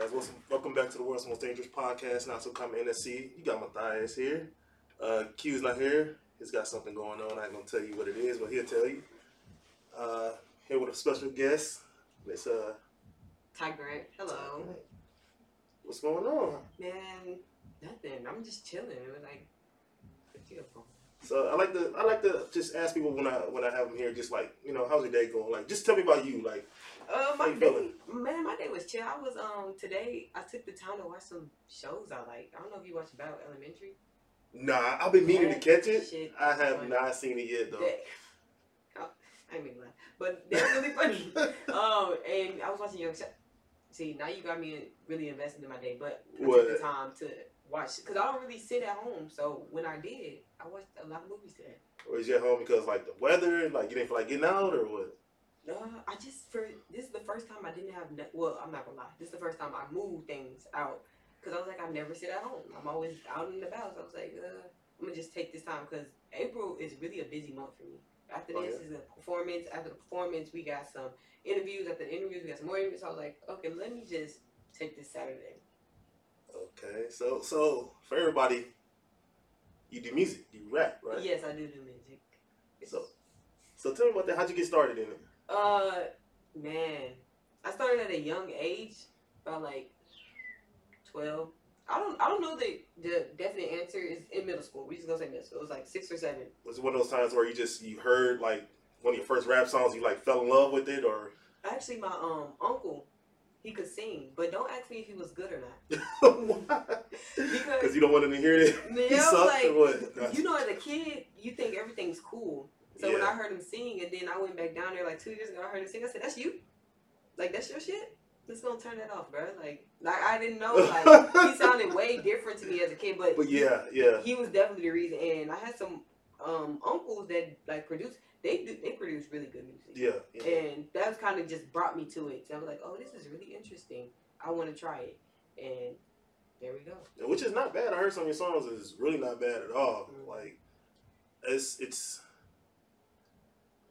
guys. Welcome, welcome back to the world's most dangerous podcast. Not so common NSC. You got Matthias here. Uh, Q's not here. He's got something going on. I ain't gonna tell you what it is, but he'll tell you. Uh, here with a special guest, Miss uh, Ty Grant. Hello. What's going on? Man, nothing. I'm just chilling. We're like, beautiful. So I like to I like to just ask people when I when I have them here, just like you know, how's your day going? Like, just tell me about you. Like, Uh, my day, man, my day was chill. I was um today. I took the time to watch some shows I like. I don't know if you watch Abbott Elementary. nah, I've been meaning to catch it. Shit, I have funny. not seen it yet though. That, oh, I mean laugh, but they're really funny. um, and I was watching Young. See, now you got me really invested in my day, but I What? took the time to watch because I don't really sit at home. So when I did, I watched a lot of movies today. Or is you at home because like the weather, like you didn't feel like getting out, or what? Uh, I just for this is the first time I didn't have. Well, I'm not gonna lie. This is the first time I moved things out because I was like, I never sit at home. I'm always out and about. So I was like, uh, I'm gonna just take this time because April is really a busy month for me. After Oh, this is a performance. After the performance, we got some interviews. After the interviews, we got some more interviews. So I was like, okay, let me just take this Saturday. Okay, so so for everybody, you do music, you rap, right? Yes, I do do music. So so tell me about that. How'd you get started in it? Uh, man, I started at a young age, about like twelve. I don't, I don't know the the definite answer is in middle school. We just gonna say middle school. It was like six or seven. Was it one of those times where you just you heard like one of your first rap songs, you like fell in love with it, or Actually, my um uncle, he could sing, but don't ask me if he was good or not. because you don't want him to hear it? Man, He sucked like, or what? You know, as a kid, you think everything's cool. So when I heard him sing, and then I went back down there like two years ago, I heard him sing. I said, "That's you? Like that's your shit? Let's don't turn that off, bro." Like, like I didn't know. Like he sounded way different to me as a kid, but But yeah, yeah. he was definitely the reason. And I had some um uncles that like produce. They do. They produce really good music. Yeah, yeah. And that's kind of just brought me to it. So I was like, "Oh, this is really interesting. I want to try it." And there we go. Which is not bad. I heard some of your songs is really not bad at all. Mm. Like it's it's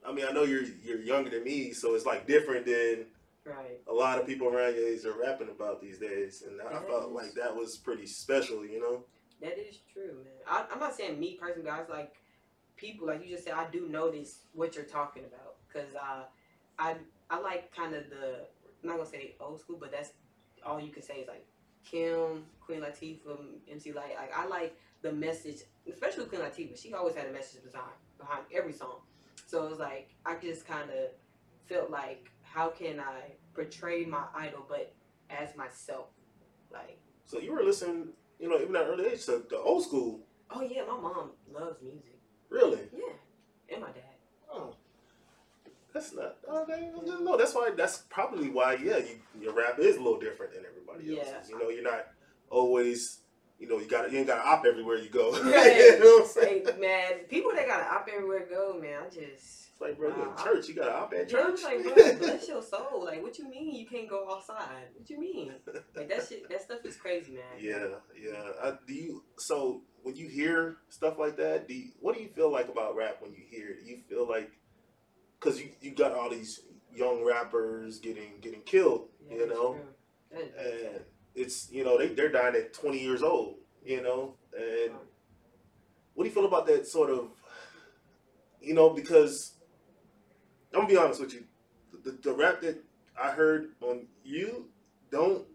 I mean, I know you're you're younger than me, so it's like different than Right. a lot of people around your age are rapping about these days. And I Yes. felt like that was pretty special, you know? That is true, man. I, I'm not saying me personally, guys. Like people, like you just said, I do notice what you're talking about because uh, I I like kind of the I'm not gonna say old school, but that's all you can say is like Kim, Queen Latifah, MC Lyte. Like I like the message, especially Queen Latifah. She always had a message behind behind every song. So it was like I just kind of felt like how can I portray my idol, but as myself, like. So you were listening, you know, even at early age to the old school. Oh yeah, my mom loves music. Really? Yeah, and my dad. Oh. That's not okay. No, that's why. That's probably why. Yeah, you, your rap is a little different than everybody Yeah. else's. You know, you're not always. You know, you got you ain't got to op everywhere you go. Right. you know what I'm saying? Hey, man, people that got to op everywhere go, man. I just. It's like, bro, Wow. church. You got to op at Yeah, church. like, bro, bless your soul. Like, what you mean you can't go outside? What you mean? Like that shit, that stuff is crazy, man. yeah, yeah. I, do you? So when you hear stuff like that, do you, what do you feel like about rap when you hear it? Do you feel like because you you got all these young rappers getting getting killed, Yeah, you know, true. That is and. It's you know they they're dying at 20 years old, you know, and what do you feel about that sort of, you know, because I'm gonna be honest with you, the, the rap that I heard on you don't.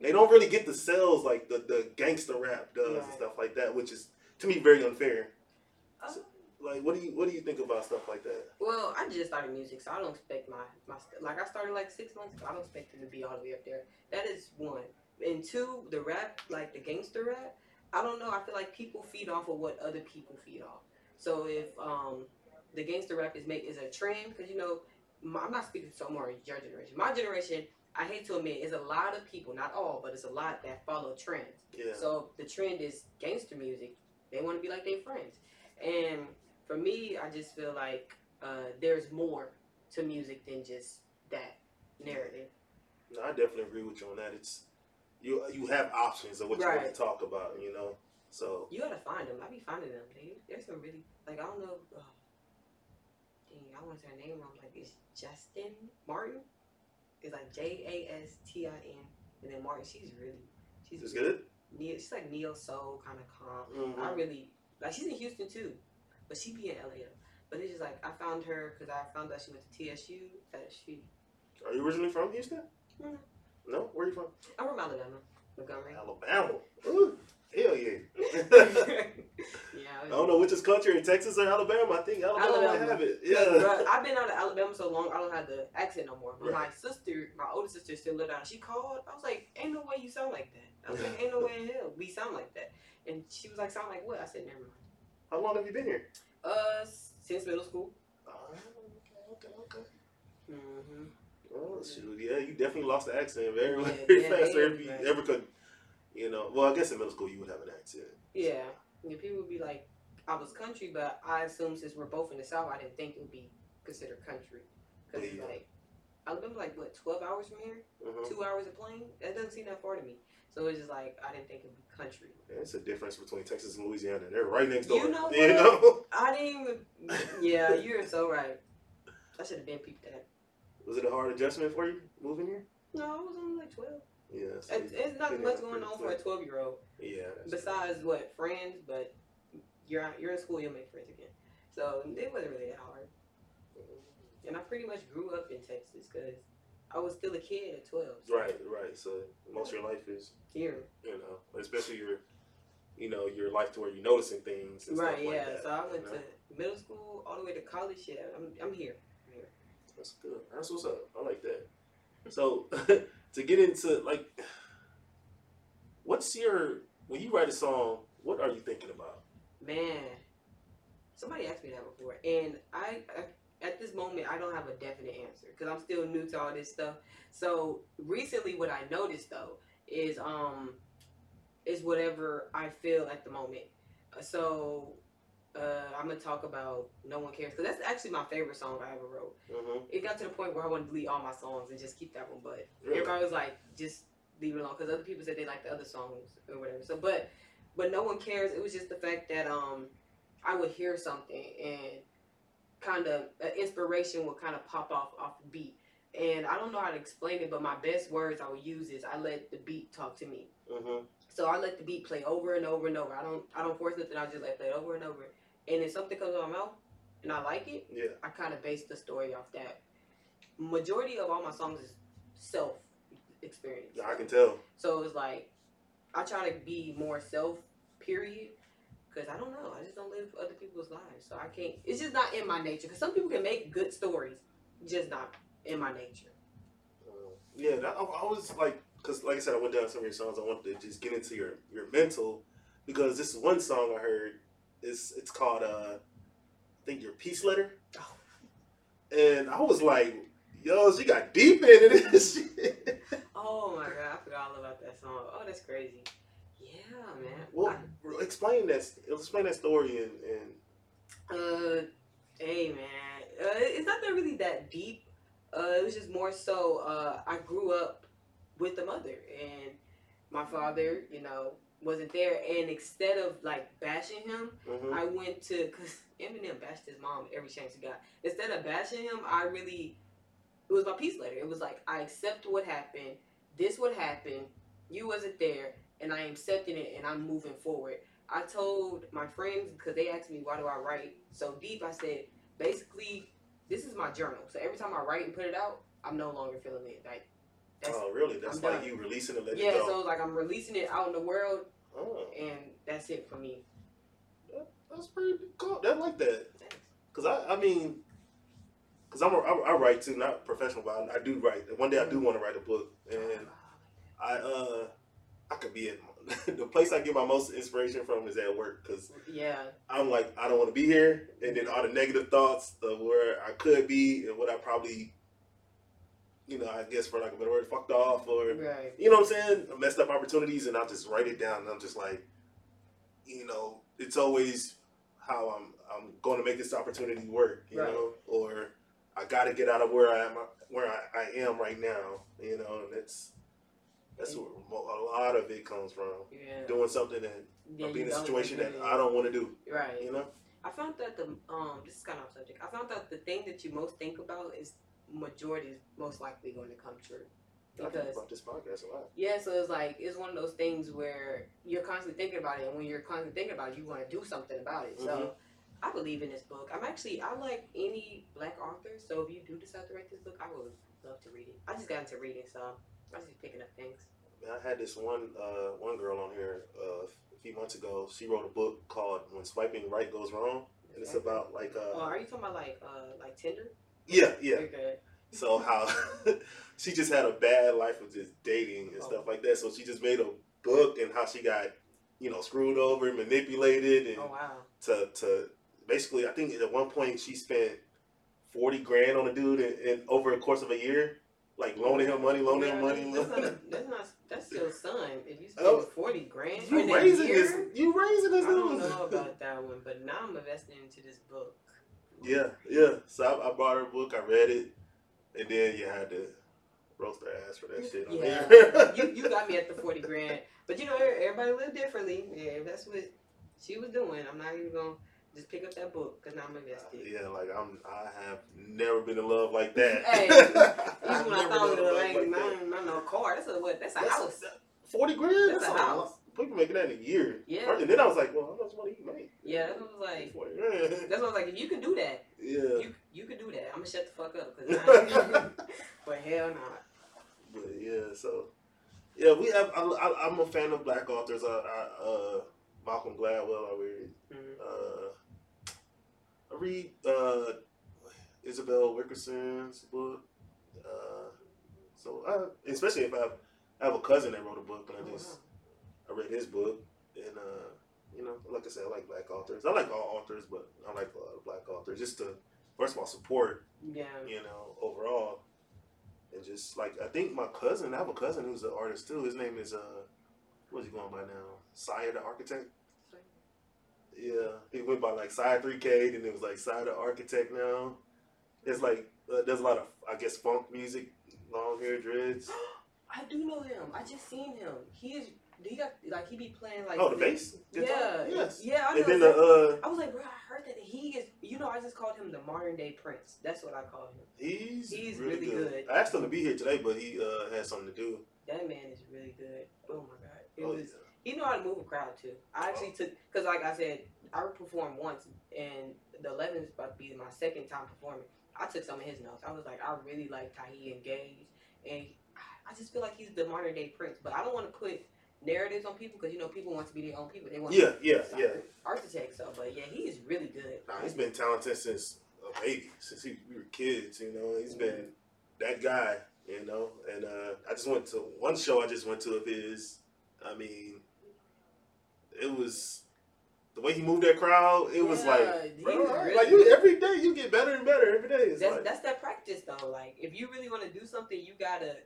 They don't really get the sales like the, the gangster rap does and stuff like that, which is to me very unfair. Uh, Like, what do you what do you think about stuff like that? Well, I just started music, so I don't expect my my like I started like six months ago. I don't expect it to be all the way up there. That is one. And two, the rap, like the gangster rap. I don't know. I feel like people feed off of what other people feed off. So if um the gangster rap is make is a trend, because you know my, I'm not speaking so more your generation. My generation, I hate to admit, is a lot of people, not all, but it's a lot that follow trends. Yeah. So the trend is gangster music. They want to be like their friends. And for me, I just feel like uh, there's more to music than just that narrative. No, I definitely agree with you on that. It's you you have options of what you want to talk about, you know. So You gotta find them. I be finding them. They, there's some really like I don't know. Oh, dang, I want to say her name wrong. Like it's Justin Martin. It's like J A S T I N, and then Martin. She's really, she's It's good. neo, she's like neo soul kind of calm. Mhm. I really like. She's in Houston too, but she be in LA. But it's just like I found her because I found out she went to TSU. That she, Are you originally from Houston? Mhm. No. Where are you from? I'm from Alabama, Montgomery. Alabama. Ooh, hell yeah. yeah. I don't know which is country in Texas or Alabama. I think Alabama, Alabama. have it. Yeah. I've been out of Alabama so long, I don't have the accent no more. But my sister, my older sister, still lived out. She called. I was like, "Ain't no way you sound like that." I was like, "Ain't no way in hell we sound like that." And she was like, "Sound like what?" I said, "Never mind." How long have you been here? Uh, since middle school. Oh, okay, okay. Mm-hmm. Oh shoot, yeah, you definitely lost the accent very, Yeah, very yeah, fast. you right. ever could, you know. Well, I guess in middle school you would have an accent. Yeah. yeah. People would be like, "I was country," but I assumed since we're both in the South, I didn't think it would be considered country because Yeah. like Alabama, like what, twelve hours from here, Mhm. two hours of plane. That doesn't seem that far to me. So it's just like I didn't think it'd be country. Yeah, it's a difference between Texas and Louisiana. They're right next door. You know You know? I didn't even. Yeah, you're so right. I should have been peeped that. Was it a hard adjustment for you moving here? No, I was only like twelve. Yeah. It's, it's not much going on for a twelve year old. Yeah. Besides what friends, but you're out- you're in school, you'll make friends again. So it wasn't really that hard. Mm-hmm. And I pretty much grew up in Texas because I was still a kid at twelve. so Right, right. So most of your life is, Here. you know, especially your, you know, your life to where you're noticing things. And Right. Stuff like Yeah. that, so I you went know? to middle school all the way to college. Yeah. I'm I'm here. I'm here. That's good. That's what's up. I like that. So to get into like, what's your when you write a song? What are you thinking about? Man, somebody asked me that before, and I, I at this moment I don't have a definite answer because I'm still new to all this stuff. So recently, what I noticed though is um is whatever I feel at the moment. Uh, So uh, I'm gonna talk about "No One Cares" because that's actually my favorite song I ever wrote. Mm-hmm. It got to the point where I want to delete all my songs and just keep that one, but Really? everybody was like, just leave it alone because other people said they like the other songs or whatever. So, but but no one cares. It was just the fact that um I would hear something and kind of uh, inspiration will kind of pop off off the beat. And I don't know how to explain it, but my best words I would use is I let the beat talk to me. Mm-hmm. So I let the beat play over and over and over. I don't I don't force nothing. I just let it play over and over. And if something comes out of my mouth and I like it, Yeah. I kind of base the story off that. Majority of all my songs is self experience. Yeah, I can tell. So it's like I try to be more self. Period. Because I don't know. I just don't live other people's lives, so I can't. It's just not in my nature. Because some people can make good stories, just not in my nature. Uh, yeah, that, I, I was like, because like I said, I went down some of your songs. I wanted to just get into your your mental because this is one song I heard. It's it's called uh, I think your peace letter, Oh. and I was like, yo, she got deep into this. Oh my god, I forgot all about that song. Oh, that's crazy. Man. Well, explain that. Explain that story and and Uh, hey man, uh, it's not that really that deep. Uh, it was just more so. Uh, I grew up with a mother, and my father, you know, wasn't there. And instead of like bashing him, mhm. I went to because Eminem bashed his mom every chance he got. Instead of bashing him, I really it was my peace letter. It was like I accept what happened. This what happened. You wasn't there, and I am accepting it, and I'm moving forward. I told my friends because they asked me why do I write so deep. I said basically this is my journal. So every time I write and put it out, I'm no longer feeling it. Like that's oh, really? That's I'm like done. you releasing it, yeah. it. So like I'm releasing it out in the world, oh, and that's it for me. that's pretty cool. I like that. Thanks. Cause I, I mean, cause I'm a, I, I write too, not professional, but I, I do write. One day I do want to write a book, and I uh I could be at the place I get my most inspiration from is at work, cause Yeah. I'm like I don't want to be here, and then all the negative thoughts of where I could be and what I probably, you know, I guess for like a better word, fucked off or Right. you know what I'm saying, messed up opportunities, and I'll just write it down, and I'm just like, you know, it's always how I'm I'm going to make this opportunity work, you Right. know, or I got to get out of where I am where I, I am right now, you know, and that's that's where a lot of it comes from. Yeah. Doing something that Yeah, being in a situation that I don't want to do. Right. you know. I found that the um this is kind of off subject. I found that the thing that you most think about is majority is most likely going to come true. I think Because about this podcast a lot. yeah, so it's like it's one of those things where you're constantly thinking about it, and when you're constantly thinking about it, you want to do something about it. Mhm. So I believe in this book. I'm actually I like any black author. So if you do decide to write this book, I would love to read it. I just got into reading, so I just picking up things. I had this one uh, one girl on here uh, a few months ago. She wrote a book called "When Swiping Right Goes Wrong," and it's about like uh, Oh, are you talking about like uh like Tinder? yeah, yeah. Okay. So how she just had a bad life of just dating and Oh. stuff like that. So she just made a book and how she got you know screwed over, manipulated, and Oh wow. to to basically, I think at one point she spent forty grand on a dude in over a course of a year, like loaning him money, loaning him money. That's, not, that's not that's your son. If you spend Oh. forty grand you raising year, this? You raising this I don't know about that one, but now I'm investing into this book. Yeah, yeah. So I, I bought her book. I read it, and then you had to roast her ass for that shit. Yeah, you, you got me at the forty grand, but you know everybody live differently. Yeah, that's what she was doing, I'm not even gonna just pick up that book because now I'm invested. yeah, like I'm. I have never been in love like that. Hey, Even when I never found been in it, ain't like that. not no car. That's a what? That's a That's house. Forty grand. That's a lot. house. People making that in a year. Yeah. And then I was like, well, how much money you make? Yeah, that's what I was like. Forty grand. That's what I was like. If you can do that, Yeah. you you can do that. I'm gonna shut the fuck up because but hell not. But yeah, so yeah, we have. I, I, I'm a fan of black authors. I, I uh, Malcolm Gladwell. I read. Mhm. Uh, I read uh, Isabel Wilkerson's book. Uh, so I, especially if I have, I have a cousin that wrote a book, and I Oh, just I read his book, and uh, you know, like I said, I like black authors. I like all authors, but I like a lot of black authors just to first of all support Yeah. you know, overall. And just like I think my cousin, I have a cousin who's an artist too. His name is uh what's he going by now? Sire the Architect? Yeah. He went by like side 3K, then it was like side the Architect now. It's like uh, there's a lot of I guess funk music, long hair dreads. I do know him. I just seen him. He is. He got like he be playing like. Oh, the bass? Guitar? Yeah. Yes. Yeah. I know. And then the uh I was like, bro, I heard that he is. You know, I just called him the modern day Prince. That's what I call him. he's, He's really, really good. good. I asked him to be here today, but he uh had something to do. That man is really good. Oh my god. It Oh, was. He know how to move a crowd too. I actually took because, like I said, I performed once, and the 11th is about to be my second time performing. I took some of his notes. I was like, I really like how he engaged, and I just feel like he's the modern day Prince. But I don't want to put narratives on people because you know people want to be their own people. They want yeah, yeah, to yeah. architect stuff. But yeah, he is really good. Nah, he's been talented since a baby, since he, we were kids. You know, he's been that guy. You know, and uh, I just went to one show. I just went to of his. I mean, it was the way he moved that crowd. It was like, bro, was like you every day you get better and better every day. That's like, that's that practice though. Like if you really want to do something, you gotta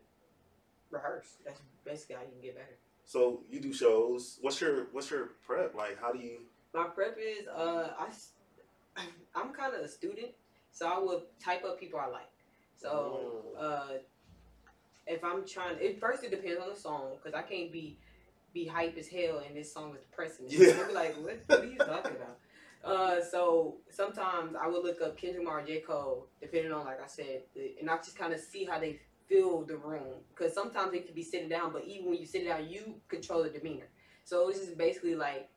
rehearse. That's basically how you can get better. so you do shows. What's your what's your prep like? How do you? My prep is uh I I'm kind of a student, so I will type up people I like. So Mm. uh if I'm trying, it first it depends on the song because I can't be be hype as hell and this song is depressing. Yeah. I'll be like, what, what are you talking about? Uh, so sometimes I would look up Kendrick Lamar, J Cole, depending on like I said, the, and I just kind of see how they fill the room because sometimes they could be sitting down, but even when you sit down, you control the demeanor. So it's just basically like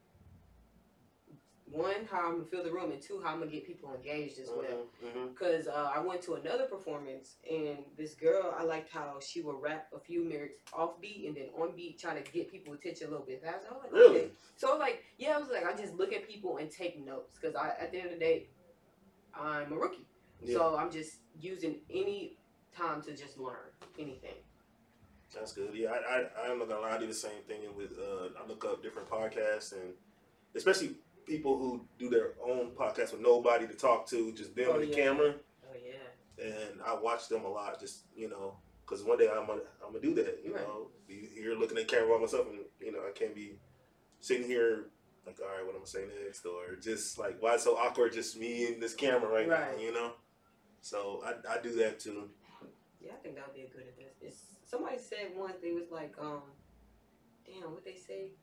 one, how I'm gonna fill the room, and two, how I'm gonna get people engaged as well. Mhm, mhm. Cause uh, I went to another performance and this girl, I liked how she would rap a few lyrics off beat and then on beat, trying to get people attention a little bit faster. I was like, Really? okay. So I was like, yeah, I was like, I just look at people and take notes. Cause I, at the end of the day, I'm a rookie, Yeah. so I'm just using any time to just learn anything. That's good. Yeah, I, I, I'm not gonna lie. I do the same thing with. Uh, I look up different podcasts and especially people who do their own podcast with nobody to talk to, just them Oh, and the yeah. camera. Oh yeah, And I watch them a lot. Just you know, because one day I'm gonna I'm gonna do that. You Right. know, be here looking at the camera by myself, and you know, I can't be sitting here like, all right, what am I saying next, or just like, why it's so awkward, just me and this camera right, Right. now, you know. So I, I do that too. yeah, I think that would be a good investment. It's, somebody said once they was like, um, damn, what they say?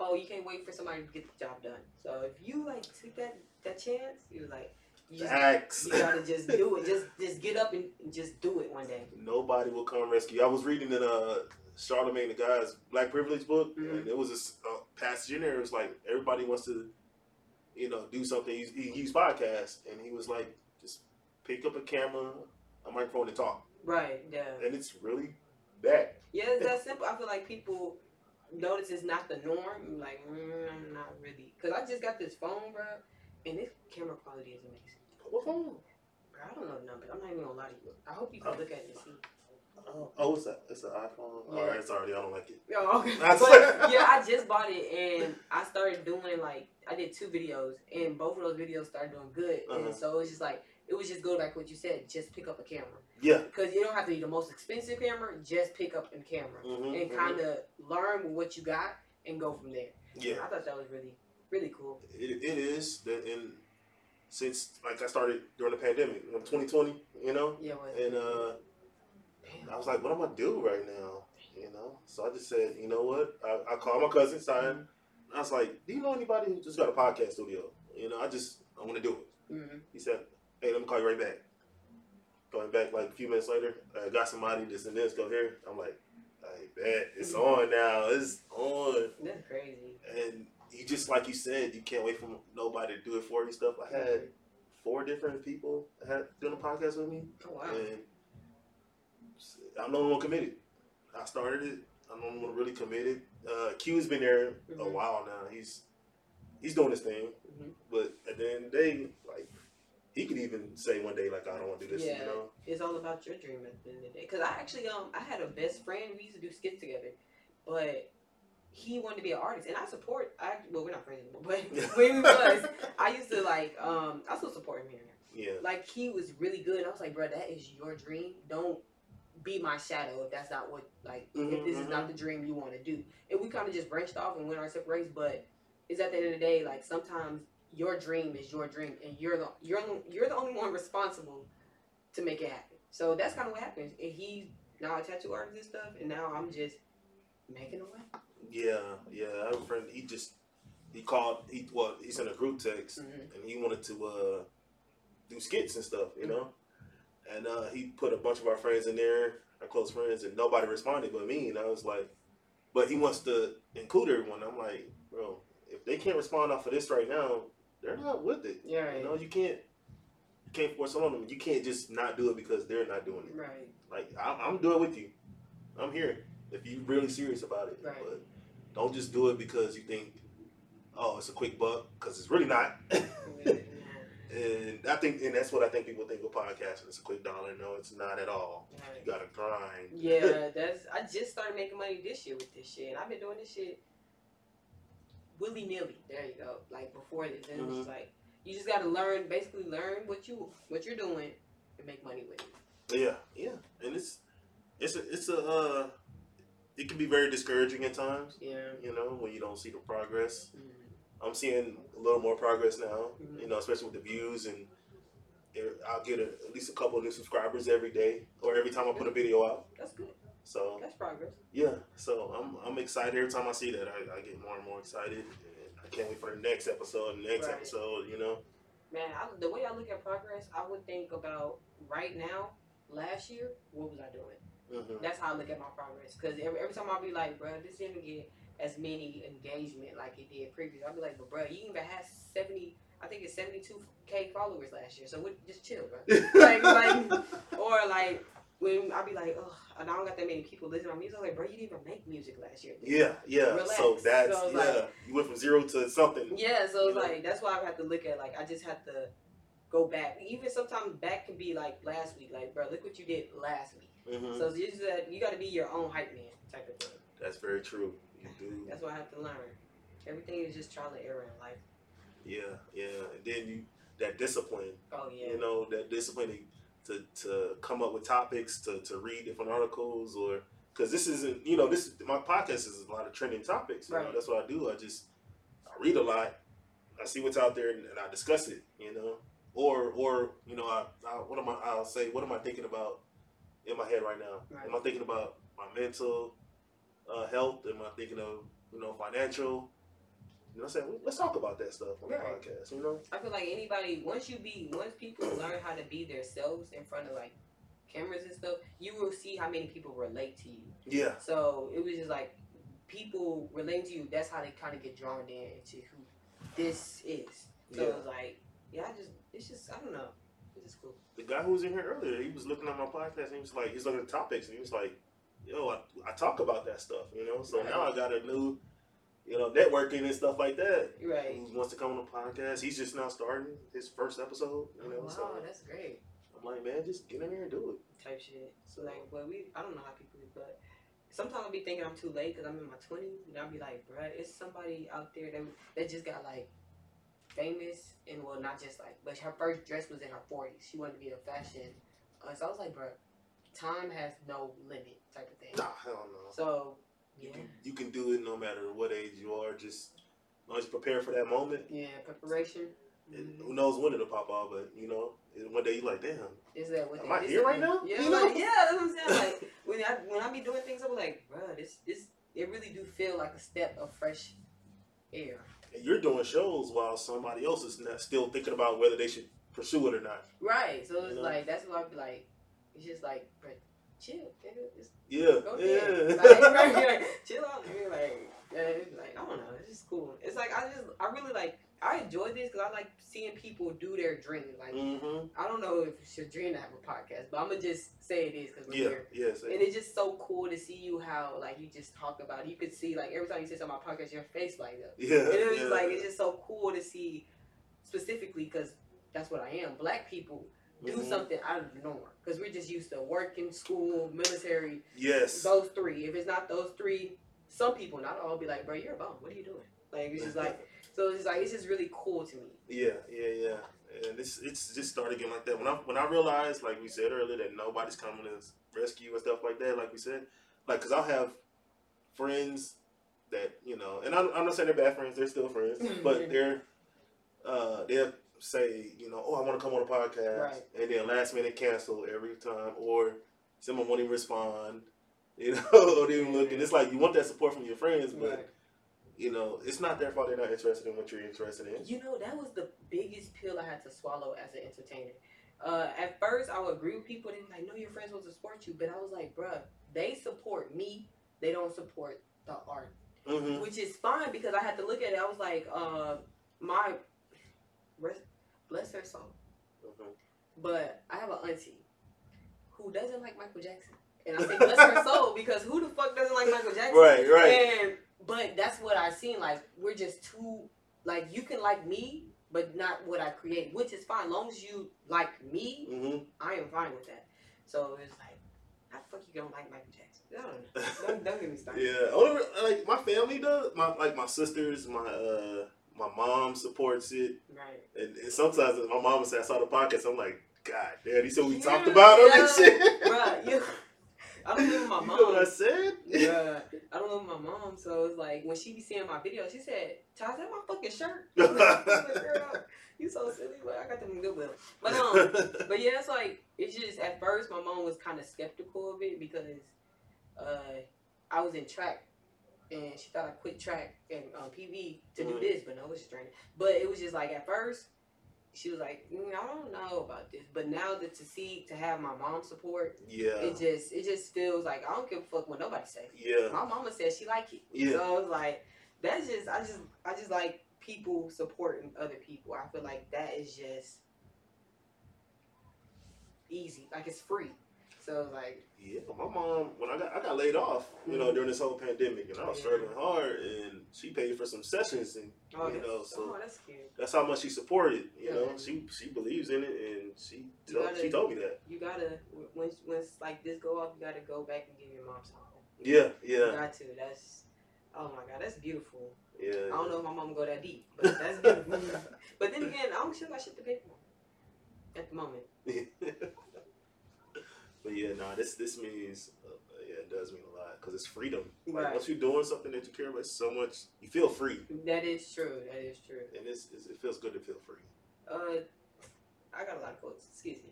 Oh, you can't wait for somebody to get the job done. So if you like took that that chance, you was like, You just, you gotta just do it. Just just get up and just do it one day. Nobody will come rescue. I was reading in uh Charlamagne tha God's Black Privilege book, Mhm. and it was a a passage in there. It was like everybody wants to, you know, do something. He, he podcast, and he was like, just pick up a camera, a microphone, and talk. Right. Yeah. And it's really that. Yeah, it's that simple. I feel like people notice it's not the norm. I'm like, mm, I'm not really. Because I just got this phone, bro, and this camera quality is amazing. What phone? Bro, I don't know the numbers. I'm not even gonna lie to you. I hope you can look at it and see. Oh, oh, it's a it's an iPhone. Yeah. All right, it's already. I don't like it. Yo, okay. But yeah, I just bought it and I started doing like I did two videos and both of those videos started doing good. Uh-huh. And so it's just like it was just go like what you said, just pick up a camera. Yeah. Because you don't have to be the most expensive camera, just pick up a camera Mhm, and kind of learn what you got and go from there. Yeah. I thought that was really, really cool. It, it is that, and since like I started during the pandemic, in 2020, you know, Yeah, and uh. Damn. I was like, what am I do right now? You know? So I just said, you know what? I, I called my cousin, Simon. I was like, do you know anybody who just got a podcast studio? You know, I just, I want to do it. Mm-hmm. He said, hey, let me call you right back. Going back like a few minutes later, I got somebody, this and this, go here. I'm like, I bet it's on now. It's on. That's crazy. And you just, like you said, you can't wait for nobody to do it for you stuff. I had four different people had doing a podcast with me. Oh, wow. And I'm the only one committed. I started it. I'm the only one really committed. Uh, Q's been there a Mhm. while now. He's he's doing his thing, Mhm. but at the end of the day, like he could even say one day like I don't want to do this. Yeah. You know? It's all about your dream at the end of the day. Cause I actually um I had a best friend. We used to do skits together, but he wanted to be an artist, and I support. I well, we're not friends anymore, but when we was, I used to like um I still support him here. Yeah. Like he was really good. And I was like, bro, that is your dream. Don't be my shadow if that's not what like if Mhm, this is not the dream you want to do. And we kind of just branched off and went our separate ways. But it's at the end of the day, like sometimes your dream is your dream, and you're the you're you're the only one responsible to make it happen. So that's kind of what happens. And he's now a tattoo artist and stuff, and now I'm just making a way. Yeah. Yeah. I have a friend. He just he called. He well, he sent a group text Mhm. and he wanted to uh, do skits and stuff, you know. And uh, he put a bunch of our friends in there, our close friends, and nobody responded but me. And I was like, but he wants to include everyone. I'm like, bro, if they can't respond off of this right now, they're not with it. Yeah, right. You know, you can't, you can't force on them. You can't just not do it because they're not doing it. Right. Like I'm, I'm doing it with you. I'm here if you're really serious about it. Right. But don't just do it because you think, oh, it's a quick buck, because it's really not. And I think, and that's what I think people think of podcasting. It's a quick dollar. No, it's not at all. Right. You gotta grind. Yeah, that's. I just started making money this year with this shit. And I've been doing this shit willy nilly. There you go. Like before this, and it's Mhm. just like you just got to learn, basically learn what you what you're doing and make money with it. Yeah, yeah. And it's, it's a, it's a, uh, it can be very discouraging at times. Yeah. You know, when you don't see the progress. Mhm. I'm seeing a little more progress now. Mhm. You know, especially with the views and. I'll get a, at least a couple of new subscribers every day or every time I put a video out. That's good. So That's progress. Yeah, so I'm I'm excited every time I see that. I, I get more and more excited. And I can't wait for the next episode, the next Right. episode. You know. Man, I, the way I look at progress, I would think about right now, last year, what was I doing? Mm-hmm. That's how I look at my progress. Because every, every time I'll be like, bro, this didn't get as many engagement like it did previous. I'll be like, but bro, you even had 70, I think it's 72K followers last year. So what, just chill, bro. like, like, or like, when I'll be like, oh, and I don't got that many people listening to my music. I'm like, bro, you didn't even make music last year. yeah, yeah. Relax. So that's So yeah. like- you went from zero to something. Yeah, so it's know? like that's why I have to look at like I just have to go back. Even sometimes back can be like last week, like bro, look what you did last week. hmm So it's just that you got to be your own hype man type of thing. That's very true. You do. That's what I have to learn. Everything is just trial and error in life. Yeah, yeah. And then you that discipline. Oh yeah, You know that discipline to to come up with topics, to to read different articles, or because this isn't you know this my podcast is a lot of trending topics. You know that's what I do. I just I read a lot. I see what's out there and, and I discuss it. You know, or or you know I, I what am I I'll say what am I thinking about in my head right now? Right. Am I thinking about my mental uh, health? Am I thinking of you know financial? You know, what I'm saying let's talk about that stuff on Right. the podcast. You know, I feel like anybody once you be once people learn how to be themselves in front of like cameras and stuff, you will see how many people relate to you. yeah, So it was just like people relating to you. That's how they kind of get drawn in to who this is. So Yeah. it was like, yeah, I just it's just I don't know, it's just cool. the guy who was in here earlier, he was looking at my podcast and he was like, he's looking at topics and he was like, yo, I, I talk about that stuff, you know. So Right. now I got a new, you know, networking and stuff like that. Right. Who wants to come on the podcast? He's just now starting his first episode, you know. Oh, wow, so that's great. I'm like, man, just get in there and do it. Type shit. So like, but we I don't know how people, do, but sometimes I'll be thinking I'm too late because I'm in my twenties, and I'll be like, bruh, it's somebody out there that that just got like famous and well, not just like, but her first dress was in her forties. She wanted to be a fashion. Uh, so I was like, bruh, time has no limit, type of thing. Nah, hell no. So You yeah, can you can do it no matter what age you are. Just as long as you prepare for that moment. yeah, preparation. And Mhm. who knows when it'll pop off, but you know, one day you like, damn, Is that what Am I here right now? Yeah, You like, know? yeah, that's what I'm saying. Like when I when I be doing things, I'm like, bruh, this this it really do feel like a step of fresh air. and you're doing shows while somebody else is not still thinking about whether they should pursue it or not. Right. So You it's know? like that's what I'd be like. It's just like, chill, nigga. Just Yeah, go yeah. Like, right. chill out, nigga. Like, yeah, like I don't know. It's just cool. It's like I just I really like I enjoy this because I like seeing people do their dream. Like mm-hmm. I don't know if it's your dream to have a podcast, but I'm gonna just say it is because we're Yeah, here. yes. And it's just so cool to see you how like you just talk about it. You could see like every time you say something on my podcast, your face light up. yeah, And it was yeah. like it's just so cool to see specifically because that's what I am. Black people do Mhm. something out of the norm because we're just used to working, school, military, Yes. those three. If it's not those three, some people, not all, be like, "Bro, you're a bum. What are you doing?" Like it's just like so. It's just like it's just really cool to me. Yeah, yeah, yeah. And it's it's just started getting like that. When I when I realized, like we said earlier, that nobody's coming to rescue and stuff like that, like we said, like because I'll have friends that you know, and I'm, I'm not saying they're bad friends; they're still friends, but they're uh they'll say, you know, oh, I want to come on a podcast, Right. and then last minute cancel every time, or someone won't even respond. You know, or they even look, and it's like you want that support from your friends, but Right. you know, it's not their fault they're not interested in what you're interested in. You know, that was the biggest pill I had to swallow as an entertainer. Uh, at first, I would agree with people. They were like, "No, your friends will support you," but I was like, "Bruh, they support me. They don't support the art." Mm-hmm. which is fine because I had to look at it. I was like, uh, my rest, bless her soul, Mm-hmm. but I have an auntie who doesn't like Michael Jackson, and I say bless her soul because who the fuck doesn't like Michael Jackson? Right, right. And but that's what I seen. Like we're just too like you can like me, but not what I create, which is fine. long as you like me, Mm-hmm. I am fine with that. So it's like, how the fuck you gonna like Michael Jackson? I don't know. Don't, don't get me started. Yeah, only like my family does. My like my sisters, my uh, my mom supports it, Right. and, and sometimes my mom said I saw the podcast. I'm like, God, damn, you said we talked about him yeah. and shit. Bruh, I don't live with my mom. You know what I said? Yeah. I don't live with my mom, so it's like when she be seeing my video, she said, "Todd, that my fucking shirt." Like, Girl, you so silly, but I got them in Goodwill. But um, but yeah, it's like it's just at first my mom was kind of skeptical of it because uh, I was in track. And she thought I quit track and um, PV to do this, but no, it was just training. But it was just like at first, she was like, mm, "I don't know about this," but now that to see to have my mom's support, yeah, it just it just feels like I don't give a fuck what nobody says. yeah, My mama said she like it, yeah. so it's like that's just I just I just like people supporting other people. I feel like that is just easy, like it's free. So like Yeah, my mom when I got I got laid off, you know, mm-hmm. during this whole pandemic, and I was Yeah. struggling hard, and she paid for some sessions, and oh, you know, so oh that's that's how much she supported. You know, she she believes in it, and she You told, gotta- she told me that. You gotta when when like this go off, you gotta go back and give your mom something. Yeah, yeah. You yeah, got to. That's oh my god, that's beautiful. yeah. I don't know if my mom go that deep, but that's beautiful. but then again, I don't feel like shit to pay for at the moment. but yeah, nah, this this means uh, yeah, it does mean a lot because it's freedom. Like Right. once you're doing something that you care about so much, you feel free, That is true. That is true. and it's, it's it feels good to feel free. Uh, I got a lot of quotes. Excuse me,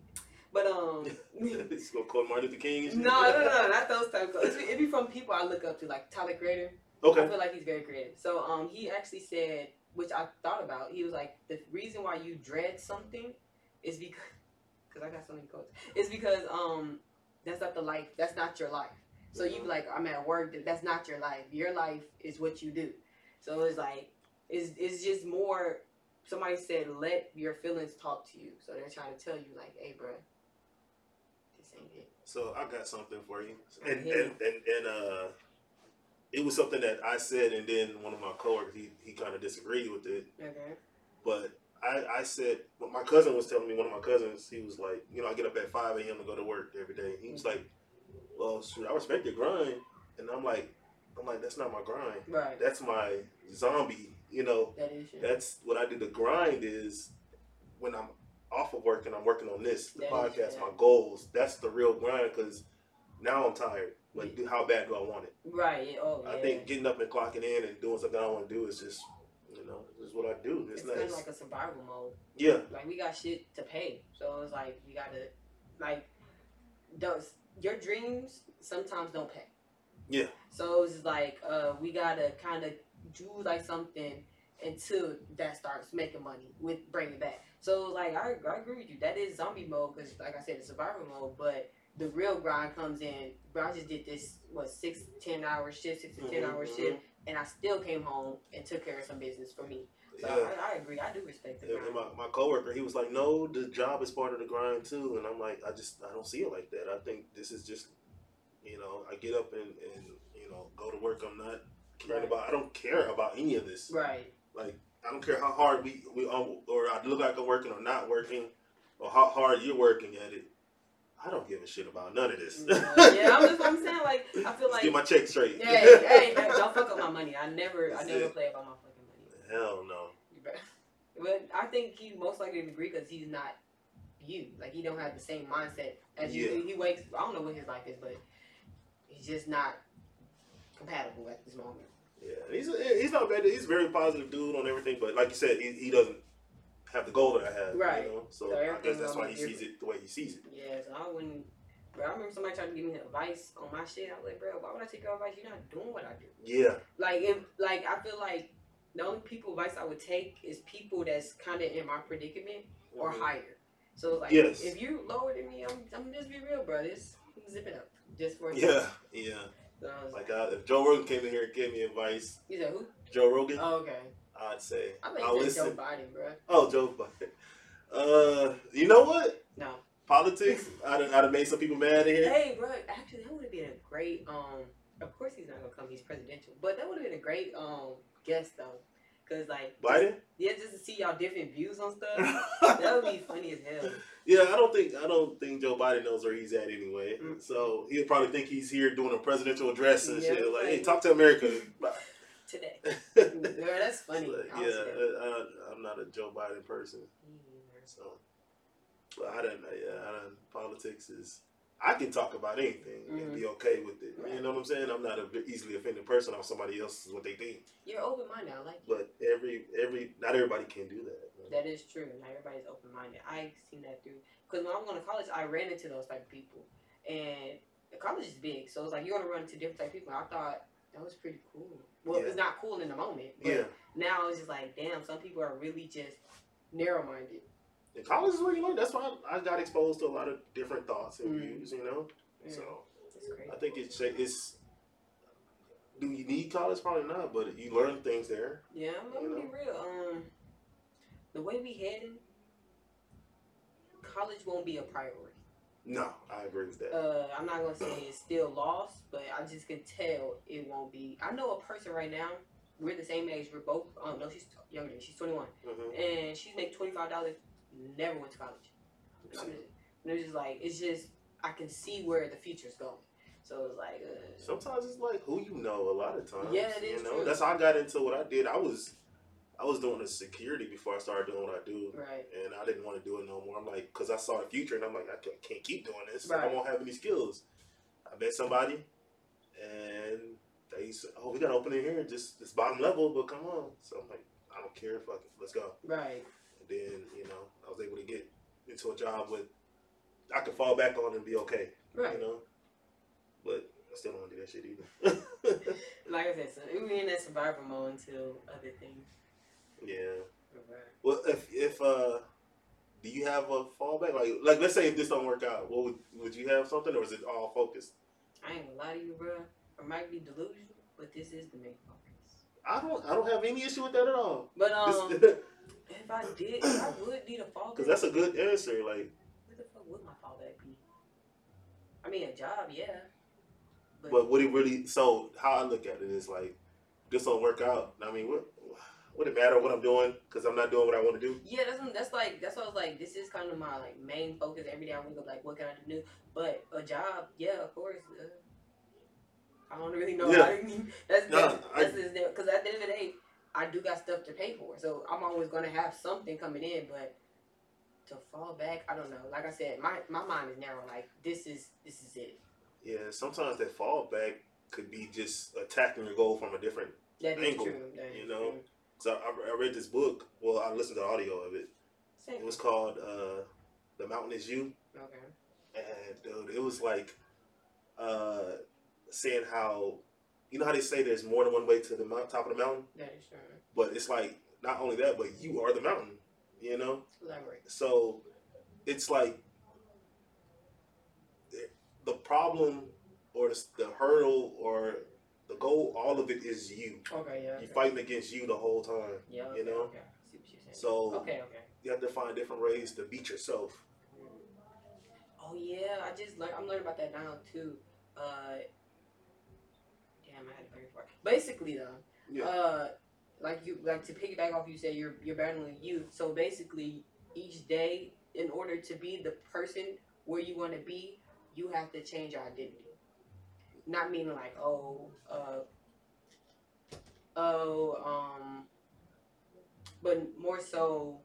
but um, it's gonna quote Martin Luther King. Shit. no, no, not those type of quotes. It'd be from people I look up to, like Tyler Creator. Okay. I feel like he's very creative. So um, he actually said, which I thought about. He was like, the reason why you dread something is because, because I got so many quotes. It's because um, that's not the life. That's not your life. So you like, I'm at work. That's not your life. Your life is what you do. So it's like, it's it's just more. Somebody said, let your feelings talk to you. So they're trying to tell you, like, hey, bro, this ain't it. So I got something for you, and Yeah. and, and and uh, it was something that I said, and then one of my coworkers he he kind of disagreed with it, Okay. but I I said what my cousin was telling me. One of my cousins, he was like, you know, I get up at five a.m. to go to work every day. He was like, well, shoot, I respect your grind, and I'm like, I'm like, that's not my grind. Right. That's my zombie. You know, That is shit. that's what I do. The grind is when I'm off of work and I'm working on this, the That podcast, my goals. That's the real grind because now I'm tired. But do- how bad do I want it? Right. Yeah. Oh, yeah. I think getting up and clocking in and doing something I don't want to do is just, is what I do. It's, it's kind nice. of like a survival mode. yeah, Like we got shit to pay, so it's like you gotta like does your dreams sometimes don't pay. Yeah. So it's like uh we gotta kind of do like something until that starts making money with bringing it back. So like I, I agree with you. That is zombie mode because like I said, it's survival mode, but. The real grind comes in. Bro, I just did this what six, ten hour shift, six to 10 hour Mhm, shift, and I still came home and took care of some business for me. So yeah. I, I agree. I do respect the grind. and my, my coworker, he was like, "No, the job is part of the grind too." And I'm like, "I just I don't see it like that. I think this is just, you know, I get up and, and you know go to work. I'm not caring Right. about. I don't care about any of this. Right. Like I don't care how hard we we um, or I look like I'm working or not working, or how hard you're working at it. I don't give a shit about none of this. yeah, I'm just I'm saying like I feel like get my check straight. Yeah, hey, hey, hey, don't fuck up my money. I never I never it. play about my fucking money. Hell no. But I think he most likely would agree because he's not you. Like he don't have the same mindset as you. He wakes. I don't know what his life is, but he's just not compatible at this moment. Yeah, he's he's not bad. He's a very positive dude on everything. But like you said, he, he doesn't have the goal that I have. Right. You know? So, So I guess that's why he be sees it the way he sees it. Yeah, so I wouldn't. Bro, I remember somebody tried to give me advice on my shit. I was like, bro, why would I take your advice? You're not doing what I do. Yeah. like if like I feel like the only people advice I would take is people that's kind of in my predicament or Mhm. higher. So like Yes. if you lower than me, I'm I'm just be real, bro. This zip it up just for a Yeah. Yeah. So I was Like uh, if Joe Rogan came in here and gave me advice, you said who? Joe Rogan, Oh, okay. I'd say I I'll think listen. Joe Biden, bro. Oh, Joe Biden. Uh, you know what? No. Politics. I'd, I'd have made some people mad in here. Hey, bro. Actually, that would have been a great. Um, of course he's not gonna come. He's presidential, but that would have been a great um guest though, cause like Biden. yeah, just to see y'all different views on stuff. that would be funny as hell. Yeah, I don't think I don't think Joe Biden knows where he's at anyway. Mm. So he'll probably think he's here doing a presidential address and Yeah, shit. Like, hey, talk to America. Today. Yeah, that's funny. I yeah don't see that. I, I'm not a Joe Biden person, so but I don't know. Yeah, I don't, politics is. I can talk about anything and be okay with it. You Mm-hmm. Know what I'm saying? I'm not a v- easily offended person on somebody else's what they think. You're open minded. I like it. But every every not everybody can do that. That is true. Not everybody's open minded. I seen that through because when I was going to college, I ran into those type of people, and the college is big, so it's like you're gonna run into different type of people. I thought that was pretty cool. Well, Yeah. it's not cool in the moment, but Yeah, now it's just like, damn, some people are really just narrow minded. And college is where you learn. That's why I got exposed to a lot of different thoughts and Mm. views. You know, so. It's. I think it's it's. Do you need college? Probably not, but you learn things there. Yeah, I'm gonna You be real. Um, the way we heading, college won't be a priority. No, I agree with that. Uh, I'm not gonna say it's still lost, but I just can tell it won't be. I know a person right now. We're the same age. We're both. Um, no, she's younger. She's 21, hmm and she's make 25 dollars. Never went to college. And it's just like it's just I can see where the future's going. So it's like uh, Sometimes it's like who you know. A lot of times, Yeah, it is You know, true. that's how I got into what I did. I was, I was doing the security before I started doing what I do, right. and I didn't want to do it no more. I'm like, because I saw the future, and I'm like, I can't, can't keep doing this. Right. I won't have any skills. I met somebody, and they said, "Oh, we got to open it here, just this bottom level, but come on." So I'm like, I don't care, fuck it, let's go. Right. And then, you know, I was able to get into a job with I could fall back on and be okay. Right. You know? But I Still don't want to do that shit either. Like I said, so we in that survival mode until other things. yeah. Well, if if uh, do you have a fallback? Like like let's say if this don't work out, what would would you have something, or is it all focused? I ain't gonna lie to you, bro. I might be delusional, but this is the main focus. I don't I don't have any issue with that at all. But um, Because if I did, I would need a fallback. Because that's a good answer. Like What the fuck would my fallback be? I mean, a job, yeah. But, But would it really? So how I look at it is like, this don't work out. I mean, what would it matter what I'm doing? Because I'm not doing what I want to do. yeah, that's that's like that's what I was like. This is kind of my like main focus every day. I wake up like, what can I do? But a job, yeah, of course. Uh, I don't really know. Yeah. I mean, that's Nah, that's, I- that's because at the end of the day, I do got stuff to pay for, so I'm always gonna have something coming in. But to fall back, I don't know. Like I said, my my mind is narrow. Like this is this is it. Yeah, sometimes that fallback could be just attacking your goal from a different. That Angle, you know? true. Cause I, I read this book. Well, I listened to the audio of it. Same. It was called uh, "The Mountain Is You," okay. and dude, it was like uh, saying how you know how they say there's more than one way to the mount, top of the mountain, That is true. but it's like not only that, but you are the mountain. You know. Elaborate. So it's like the problem or the, the hurdle or the goal, all of it is you. Okay, yeah. You're fighting against you the whole time. Yeah, you know? Okay. See what you're saying. So Okay, okay. you have to find different ways to beat yourself. Oh yeah, I just learned. I'm learning about that now too. Uh, damn, I had a brain fart. Basically, though, Yeah. uh, like you like to piggyback off, you said you're you're battling you. So basically, each day, in order to be the person where you want to be, you have to change your identity. Not meaning like oh, uh, oh, um, but more so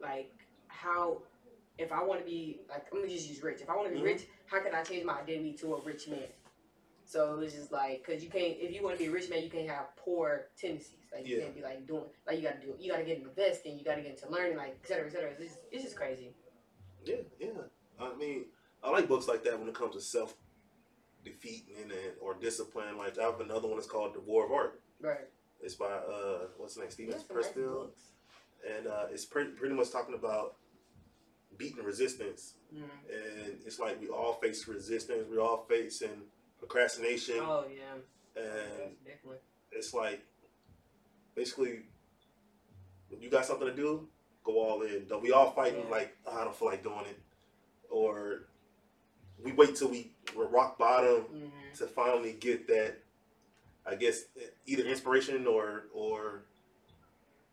like how if I want to be like I'm gonna just use rich. If I want to be Mhm. rich, how can I change my identity to a rich man? So it's just like because you can't if you want to be a rich man, you can't have poor tendencies. Like you Yeah. can't be like doing like you got to do you got to get into investing, you got to get into learning, like et cetera, et cetera. It's just, it's just crazy. Yeah, yeah. I mean, I like books like that when it comes to self defeat and, and or discipline. Like I have another one that's called The War of Art. Right. It's by uh what's his name? Steven some nice Pressfield. And uh it's pretty pretty much talking about beating resistance Mhm. and it's like we all face resistance, we all facing procrastination Oh yeah. and Definitely. it's like basically when you got something to do, go all in. Don't we all fighting Yeah. like oh, I don't feel like doing it, or we wait till we we're rock bottom hmm to finally get that. I guess either inspiration or or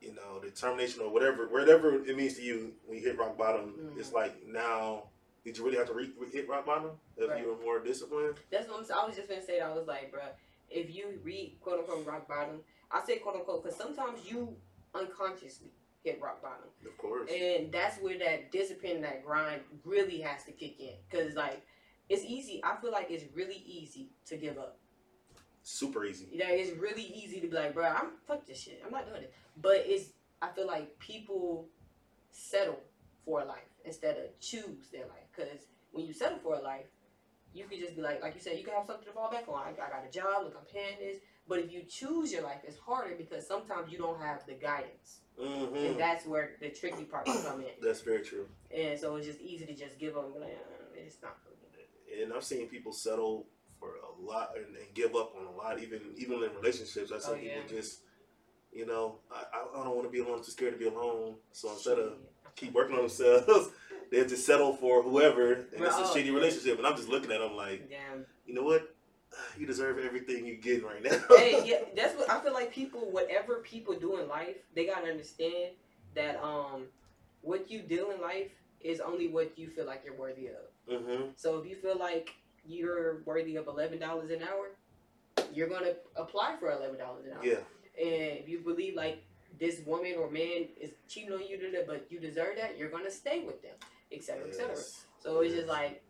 you know determination or whatever whatever it means to you when you hit rock bottom. Mhm. It's like now. Did you really have to re- re- hit rock bottom if Right. you were more disciplined? That's what I'm saying. I was just gonna say that. I was like, bruh, if you read quote unquote rock bottom, I say quote unquote because sometimes you unconsciously hit rock bottom. Of course. And that's where that discipline, that grind really has to kick in. Cause like it's easy. I feel like it's really easy to give up. Super easy. You know, it's really easy to be like, bro, I'm fuck this shit. I'm not doing it. But it's I feel like people settle for a life instead of choose their life. Cause when you settle for a life, you can just be like, like you said, you can have something to fall back on. I, I got a job, look, I'm paying this. But if you choose your life, it's harder because sometimes you don't have the guidance, hmm and that's where the tricky part can come in. That's very true. And so it's just easy to just give up and be like, uh, it's not for me. and I've seen people settle for a lot and, and give up on a lot, even even in relationships. I've seen Oh, yeah. people just, you know, I, I- I don't want to be alone. I'm too scared to be alone. So instead of keep working on themselves, they just settle for whoever, and it's a Oh, shitty relationship. And I'm just looking at them like, Damn. you know what? You deserve everything you're getting right now. hey, yeah, that's what I feel like. People, whatever people do in life, they gotta understand that um, what you do in life is only what you feel like you're worthy of. hmm So if you feel like you're worthy of eleven dollars an hour, you're gonna apply for eleven dollars an hour. Yeah. And if you believe like this woman or man is cheating on you but you deserve that, you're gonna stay with them, etc., cetera, etc. Yes. So it's just like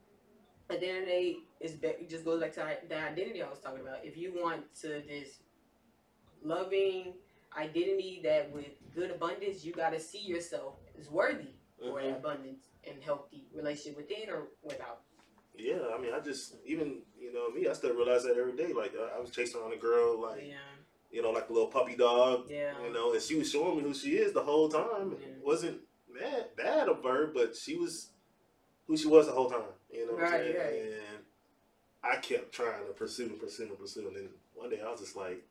at the end of the day, it's be- it just goes back to the identity I was talking about. If you want to this loving identity that with good abundance, you got to see yourself as worthy for Mhm. that abundance and healthy relationship within or without. Yeah, I mean, I just even you know me, I still realize that every day. Like I, I was chasing around a girl, like Yeah. you know, like a little puppy dog. Yeah. You know, and she was showing me who she is the whole time. Yeah. It wasn't mad bad of her, but she was who she was the whole time. You know what I'm Right, saying? right. And I kept trying to pursue and pursue and pursue, and then one day I was just like,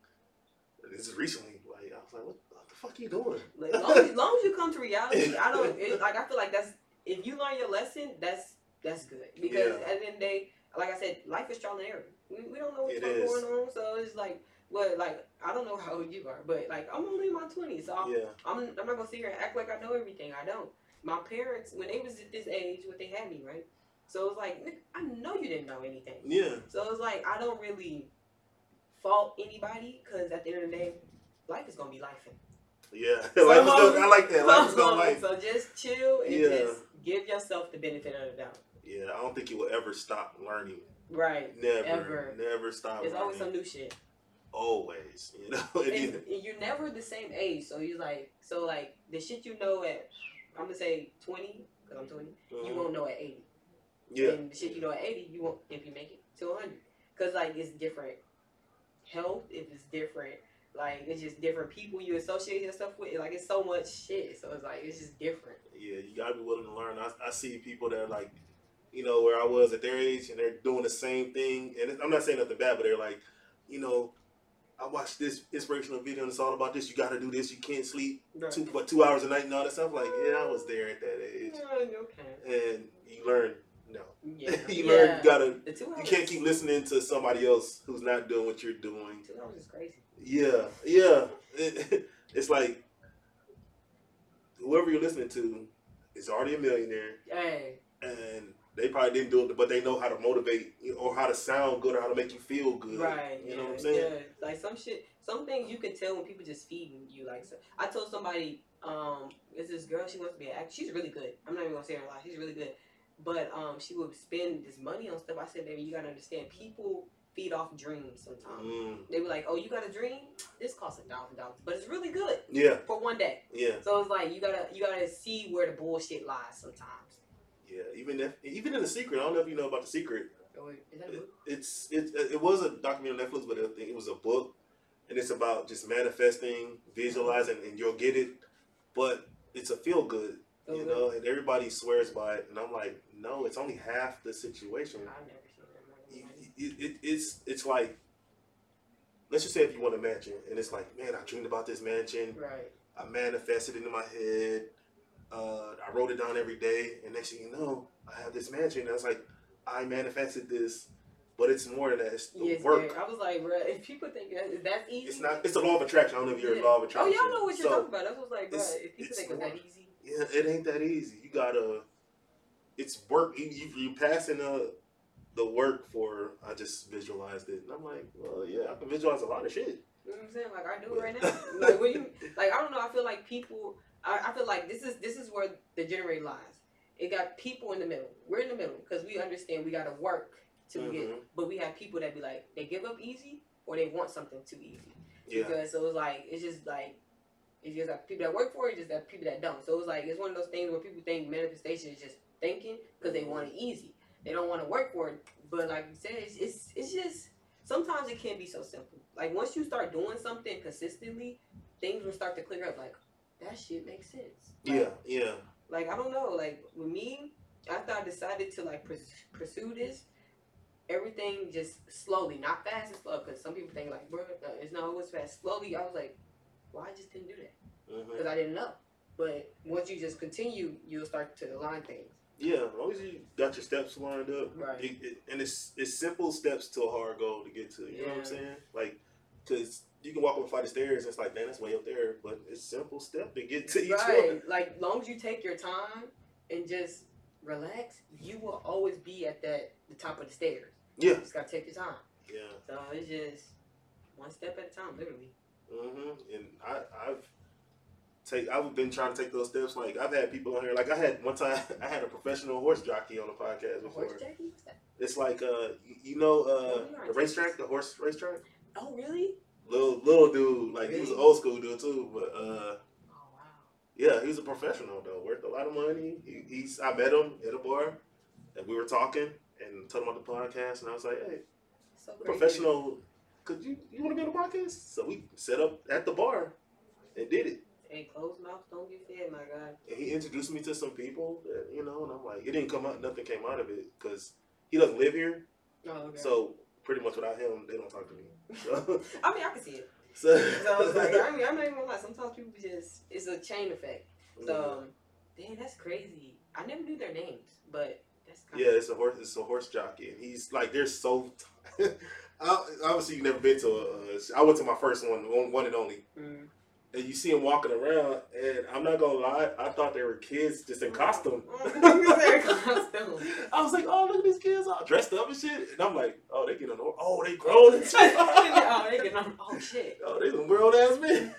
this is recently, like I was like, what, what the fuck you doing? Like, long, as, long as you come to reality, I don't it, like. I feel like that's if you learn your lesson, that's that's good because Yeah. at the end of the day, like I said, life is trial and error. We, we don't know what's going on, so it's like, what like I don't know how old you are, but like I'm only in my twenties, so I'm, Yeah, I'm I'm not gonna sit here and act like I know everything. I don't. My parents, when they was at this age, what they had me right, so it was like I know you didn't know anything. yeah, So it's like I don't really fault anybody because at the end of the day, life is gonna be life. yeah. life is gonna, I like that. Life is gonna So, life. so just chill and Yeah. just give yourself the benefit of the doubt. Yeah, I don't think you will ever stop learning. Right. Never, Ever. never stop. There's always some new shit. Always. You know, And you- you're never the same age. So you're like so like the shit you know at I'm gonna say 20 because I'm 20. You Mhm. won't know at 80. Yeah, And the shit you know at 80, you won't if you make it to 100. Cause like it's different health. If it's different. Like it's just different people you associate yourself with. Like it's so much shit. So it's like it's just different. yeah. You gotta be willing to learn. I, I see people that are like, you know, where I was at their age, and they're doing the same thing. And I'm not saying nothing bad, but they're like, you know, I watched this inspirational video, and it's all about this. You got to do this. You can't sleep Right. two, what, two hours a night and all that stuff. Like, yeah, I was there at that age, Yeah, okay. and you learn. No, Yeah. you yeah. learn. You gotta. You can't keep listening to somebody else who's not doing what you're doing. Two hours is crazy. Yeah, yeah. It, it's like whoever you're listening to is already a millionaire, Hey. and they probably didn't do it, but they know how to motivate you know, or how to sound good or how to make you feel good. Right. You yeah, know what I'm saying? Yeah. Like some shit, some things you can tell when people just feeding you. Like so, I told somebody, um, is this girl? She wants to be an actor. She's really good. I'm not even gonna say her a lot. She's really good. But um, she would spend this money on stuff. I said, baby, you gotta understand. People feed off dreams sometimes. Mm, They were like, oh, you got a dream? This costs a thousand dollars, but it's really good yeah, for one day. yeah, So it's like you gotta you gotta see where the bullshit lies sometimes. Yeah. Even if even in the secret, I don't know if you know about the secret. Oh, Is that a It, book? it's it it was a documentary on Netflix, but I think it was a book, and it's about just manifesting, visualizing, and you'll get it. But it's a feel good. Feel you good? know, and everybody swears by it, and I'm like, no, it's only half the situation. I've never seen you- It, it, it's it's like, let's just say if you want a mansion, and it's like, man, I dreamed about this mansion, Right. I manifested it in my head, uh, I wrote it down every day, and next thing you know, I have this mansion, and it's like, I manifested this, but it's more than that. It's the Yes, work. I was like, bro, if people think that that's easy, It's not. It's the law of attraction. I don't know if you're Yeah. a law of attraction. Oh, y'all know what you're So, talking about. That's what's like, bro. If people think it's that easy, Yeah, it ain't that easy. You gotta. It's work. You, you, you passing the the work for. I just visualized it, and I'm like, well, yeah, I can visualize a lot of shit. you know what I'm saying? Like I do it right now. like when you, like I don't know. I feel like people. I, I feel like this is this is where the generator lies. It got people in the middle. We're in the middle because we understand we gotta work to Mhm. get. But we have people that be like they give up easy or they want something too easy. Yeah, Because so it's like it's just like it's just like people that work for it, just that people that don't. So it's like it's one of those things where people think manifestation is just thinking because they want it easy. They don't want to work for it. But like you said, it's, it's it's just sometimes it can be so simple. Like once you start doing something consistently, things will start to clear up. Like that shit makes sense. Like, yeah, yeah. like I don't know, like with me, after I decided to like pursue this, everything just slowly, not fast and slow. Because some people think like, bro, no, uh, it's not always fast. Slowly, I was like, well, I just didn't do that mm-hmm. because I didn't know. But once you just continue, you'll start to align things. Yeah, as long as you got your steps lined up, Right. it, it, and it's it's simple steps to a hard goal to get to. You know what I'm saying? Like, cause you can walk up a flight of stairs, and it's like, man, that's way up there, but it's simple step to get to each one. Right. Like long as you take your time and just relax, you will always be at that the top of the stairs. Yeah, You just gotta take your time. yeah. So it's just one step at a time, literally. Mm-hmm. And I, I've take I've been trying to take those steps. Like I've had people on here. Like I had one time, I had a professional horse jockey on the podcast before. Horse jockey? It's like uh, you, know, uh, the racetrack, the horse racetrack. Oh really? Little little dude, like he was an old school dude too, but uh, Oh wow. yeah, he was a professional though, worth a lot of money. He, he's I met him at a bar, and we were talking, and told him about the podcast, and I was like, hey, So professional, could you you want to be on the podcast? So we set up at the bar and did it. And closed mouths don't get fed, my God. And he introduced me to some people, that, you know, and I'm like, it didn't come out, nothing came out of it because he doesn't live here. Oh, okay. So pretty much without him, they don't talk to me. So, I mean, I can see it. so, So I was like, I mean, I'm not even gonna lie. Sometimes people just, it's a chain effect. So, um, dang, that's crazy. I never knew their names, but that's kind yeah, it's a horse. It's a horse jockey, and he's like, they're so. I- Obviously, you've never been to a. Uh, I went to my first one, one, one and only, Mm. And you see them walking around, and I'm not gonna lie, I thought they were kids just in costume. I was like, oh, look at these kids all dressed up and shit, and I'm like, oh, they get on the. Oh, they grown and shit. oh, they get on. Oh, oh shit. Oh, they some grown ass men.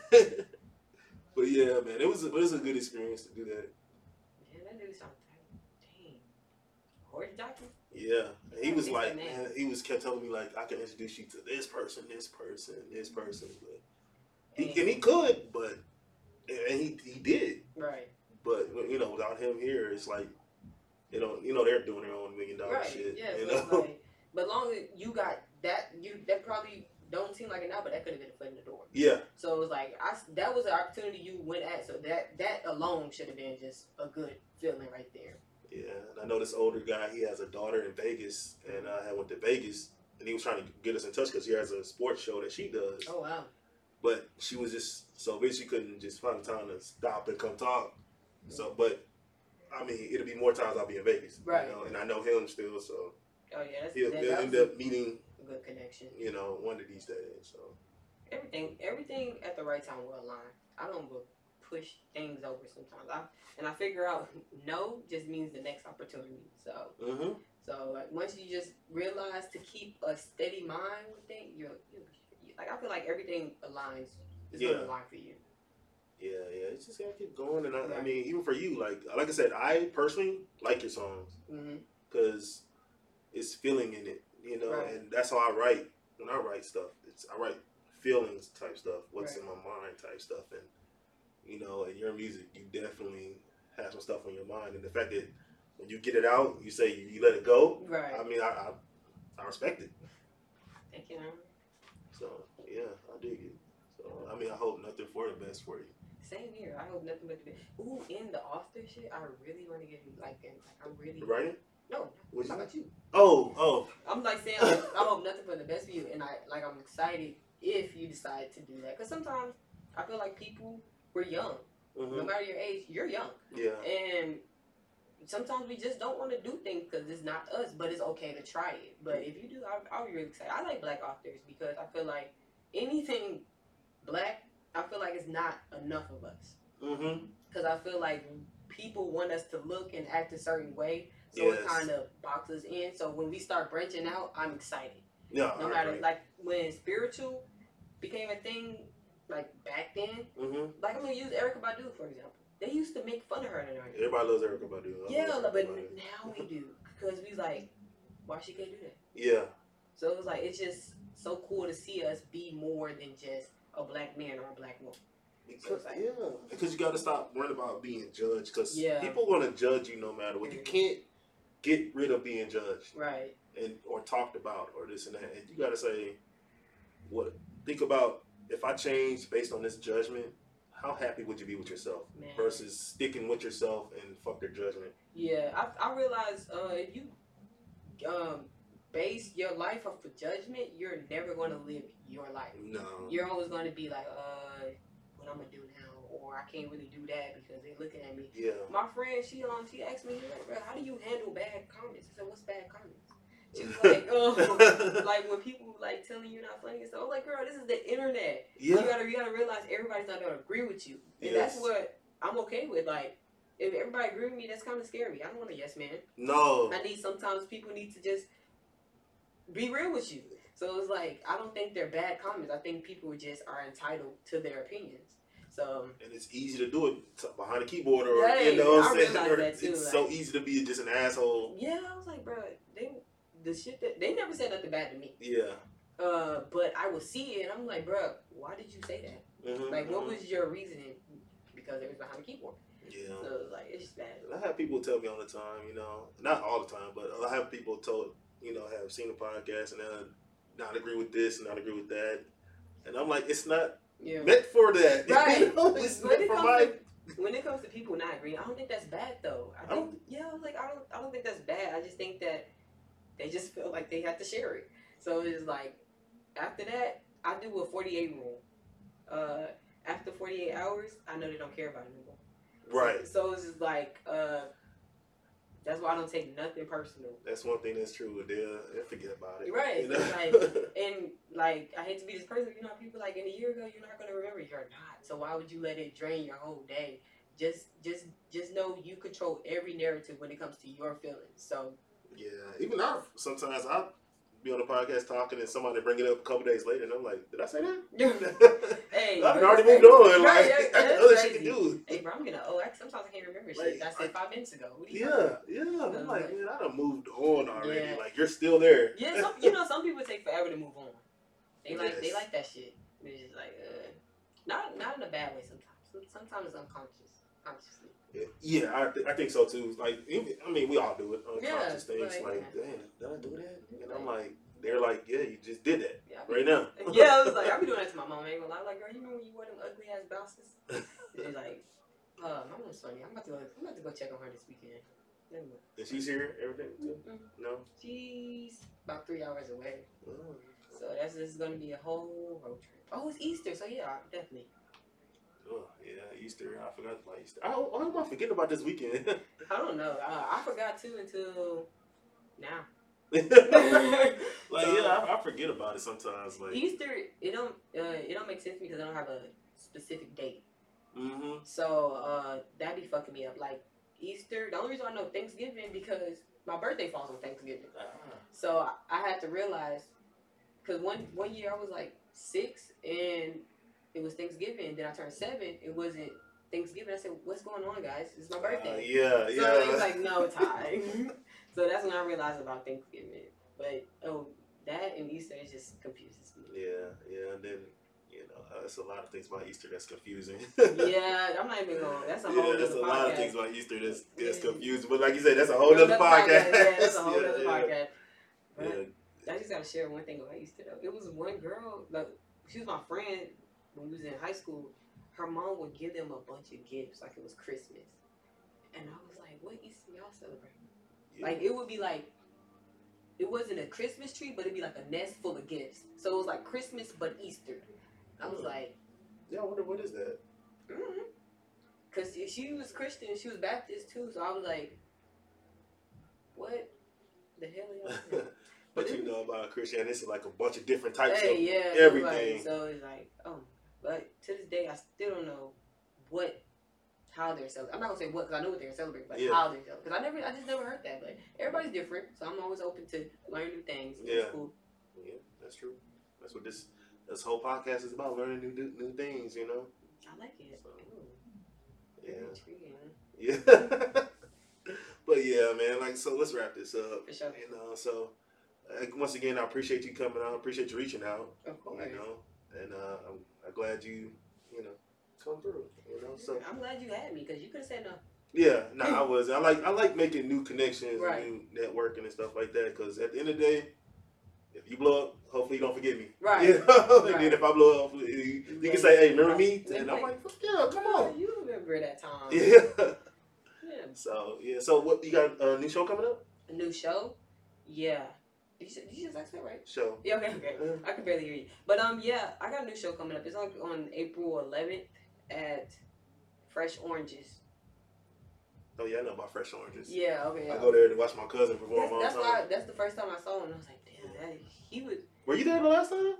but yeah, man, it was it was a good experience to do that. Man, that dude sounds dang. Horse jockey. Yeah, and he was like, man, he was kept telling me like, I can introduce you to this person, this person, this person, but he and he could, but and he he did, Right. but you know, without him here, it's like, you know, you know, they're doing their own million dollar Right. shit, Yeah. you it's know. like, but long as you got that, you that probably don't seem like it now, but that could have been a foot in the door. yeah, So it was like I, that was an opportunity you went at. So that that alone should have been just a good feeling right there. yeah. And I know this older guy, he has a daughter in Vegas, and I had went to Vegas, and he was trying to get us in touch because he has a sports show that she does. Oh wow. But she was just so busy she couldn't just find the time to stop and come talk. So, but I mean, it'll be more times I'll be in Vegas, Right. You know, and I know him still, so Oh yeah. That's, he'll, that, he'll end up meeting, a good connection. you know, one of these days. So, Everything everything at the right time will align. I don't push things over sometimes. I and I figure out no just means the next opportunity. So mm-hmm. so like once you just realize to keep a steady mind with things, you you like I feel like everything aligns. It's Yeah. gonna align for you. yeah, yeah, it's just gotta keep going. And I, I mean, even for you, like, like I said, I personally like your songs mm-hmm. because it's feeling in it, you know, Right. and that's how I write when I write stuff. It's I write feelings type stuff, what's Right. in my mind type stuff, and you know, in your music, you definitely have some stuff on your mind, and the fact that when you get it out, you say you, you let it go. Right. I mean, I, I I respect it. Thank you. So yeah, I dig it. So I mean, I hope nothing for the best for you. Same here. I hope nothing but the best. Ooh, in the author shit, I really want to get you like, in, like I'm really writing? no. What you about you? Oh, oh, I'm like saying like, I hope nothing but the best for you, and I like I'm excited if you decide to do that. Cause sometimes I feel like people we're young, no hmm matter your age, you're young, yeah, and sometimes we just don't want to do things because it's not us. But it's okay to try it. But if you do, I, I'll be really excited. I like black authors because I feel like anything black, I feel like it's not enough of us. mm-hmm. because I feel like people want us to look and act a certain way, so Yes. it kind of boxes in. So when we start branching out, I'm excited. yeah. No matter like when spiritual became a thing, like back then, mm-hmm. like I'm gonna use Erykah Badu for example. They used to make fun of her 90s. Everybody loves Erykah Badu. I Yeah, love but Badu. now we do because we like, why she can't do that? yeah, So it was like it's just so cool to see us be more than just a black man or a black woman. Because, yeah, because you got to stop worrying about being judged. Because Yeah. people want to judge you no matter what. You Mhm. can't get rid of being judged Right. and or talked about or this and that. And you got to say, what? Think about if I change based on this judgment. How happy would you be with yourself Man. versus sticking with yourself and fuck their judgment? Yeah, I, I realize uh, if you um, base your life off of judgment, you're never going to live your life. No. You're always going to be like, uh, what I'm gonna do now, or I can't really do that because they're looking at me. Yeah. My friend, she um, she asked me, like, bro, how do you handle bad comments? I said, what's bad comments? She was like, oh, like when people like telling you not funny and stuff. I'm like, girl, this is the internet. Yeah. You gotta you gotta realize everybody's not gonna agree with you, and Yes. that's what I'm okay with. Like, if everybody agree with me, that's kind of scary. I don't want a yes man. No. I need sometimes people need to just be real with you. So it's like I don't think they're bad comments. I think people just are entitled to their opinions. So And it's easy to do it behind a keyboard or Right, you know what I'm saying? Or it's too, so easy to be just an asshole. yeah, I was like, bro, they the shit that they never said nothing bad to me. Yeah. Uh, but I will see it, and I'm like, bro, why did you say that? Mhm, Like, what mhm. was your reasoning? Because it was behind a keyboard. Yeah. So like it's just bad. I have people tell me all the time, you know, not all the time, but I have people told, you know, have seen the podcast and then not agree with this and not agree with that, and I'm like, it's not Yeah. meant for that. Right. You know, it's when, meant it for comes my. to, when it comes to people not agreeing, I don't think that's bad though. I think yeah, like I don't I don't think that's bad. I just think that they just feel like they have to share it. So it's like after that, I do a forty eight rule. Uh, after forty eight hours, I know they don't care about it anymore. Right. So it's just like uh, that's why I don't take nothing personal. That's one thing that's true. They'll, they'll forget about it. Right, You know? like- And like I hate to be this person, you know, people like in a year ago, you're not gonna remember. You're not. So why would you let it drain your whole day? Just, just, just know you control every narrative when it comes to your feelings. So yeah. Even I sometimes I'll be on the podcast talking and somebody bring it up a couple days later and I'm like, did I say that? hey, I've already moved on. Like, that- I got that's other shit to crazy. do. Hey, bro, I'm gonna. Oh, I, sometimes I can't remember Like, shit I said I- five minutes ago. What are you Yeah, yeah. I'm like, Like- man, I done moved on already. Yeah. Like, you're still there. Yeah, some, you know, some people take forever to move on. They like, they like that shit. It's just like, uh, not, not in a bad way. Sometimes, sometimes it's unconscious, consciously. Yeah, I, th- I think so too. Like, I mean, we all do it. Unconscious Yeah, things. like, Like, damn, did I do that? And I'm like, they're like, yeah, you just did that Yeah, right now. yeah, I was like, I'll be doing that to my mom. I ain't gonna lie. Like, girl, you remember when you wore them ugly ass blouses? She's like, uh, my mom's funny. I'm about to go. I'm about to go check on her this weekend. And she's here, everything too? Mhm. No? She's about three hours away, Oh. so that's this is gonna be a whole road trip. Oh, it's Easter, so yeah, definitely. Oh, yeah, Easter. I forgot about Easter. I, why am I forgetting about this weekend? I don't know. Uh, I forgot too until now. like, yeah, I, I forget about it sometimes. Like, Easter, it don't uh, it don't make sense to me because I don't have a specific date. mm-hmm. So uh, that be fucking me up. Like Easter, the only reason I know Thanksgiving because my birthday falls on Thanksgiving. So I, I had to realize because one one year I was like six and it was Thanksgiving. Then I turned seven. It wasn't Thanksgiving. I said, "What's going on, guys? It's my Uh, birthday." yeah, So yeah. he was like, "No, time." so that's when I realized about Thanksgiving. But oh, that and Easter it just confuses me. Yeah, yeah, and then you know, uh, it's a lot of things about Easter that's confusing. yeah, I'm not even going. That's a whole yeah, there's a lot of things about Easter that's that's Yeah. confusing. But like you said, that's a whole other Another podcast. Yeah, that's a whole Yeah, other podcast. But Yeah, I just gotta share one thing about Easter though. It was one girl, like she was my friend when we was in high school. Her mom would give them a bunch of gifts, like it was Christmas. And I was like, "What Easter y'all celebrate?" yeah. Like it would be like, it wasn't a Christmas tree, but it'd be like a nest full of gifts. So it was like Christmas but Easter. I was Hmm. like, yeah, I wonder what is that? mm Cause she was Christian, she was Baptist too. So I was like, what the hell are y'all but you know about Christianity, it's like a bunch of different types Hey, of yeah, everything. Like, so it's like, oh, but to this day, I still don't know what, how they're celebrating. I'm not gonna say what, because I know what they're celebrating, but Yeah. how they're celebrating. Because I never, I just never heard that. But everybody's different, so I'm always open to learn new things. Yeah. cool. Yeah, that's true. That's what this this whole podcast is about: learning new new, new things. You know. I like it. So, Yeah. intriguing. Yeah. but yeah, man. Like, so let's wrap this up. For sure. You know, so uh, once again, I appreciate you coming out. I appreciate you reaching out. Of course. You know, and uh, I'm, I'm glad you, you know, come through. You know, so I'm glad you had me because you could have said no. yeah, no, I was. I like I like making new connections, Right. new networking and stuff like that. Because at the end of the day, if you blow up, hopefully you don't forget me. Right. You know? and then if I blow up, you, you can say, "Hey, remember me?" And I'm like, "Fuck yeah, come on." You remember that time? Yeah. Yeah. So yeah. So what you got a new show coming up? A new show? Yeah. Did you, say- did you just ask that right? Show. Yeah, okay, okay. I can barely hear you. But um, yeah, I got a new show coming up. It's on on April 11th at Fresh Oranges. Oh yeah, I know about Fresh Oranges. Yeah, okay. I go there to watch my cousin perform That's, all the that's why. That's the first time I saw him. and I was like, damn, that he was. Were you there the last time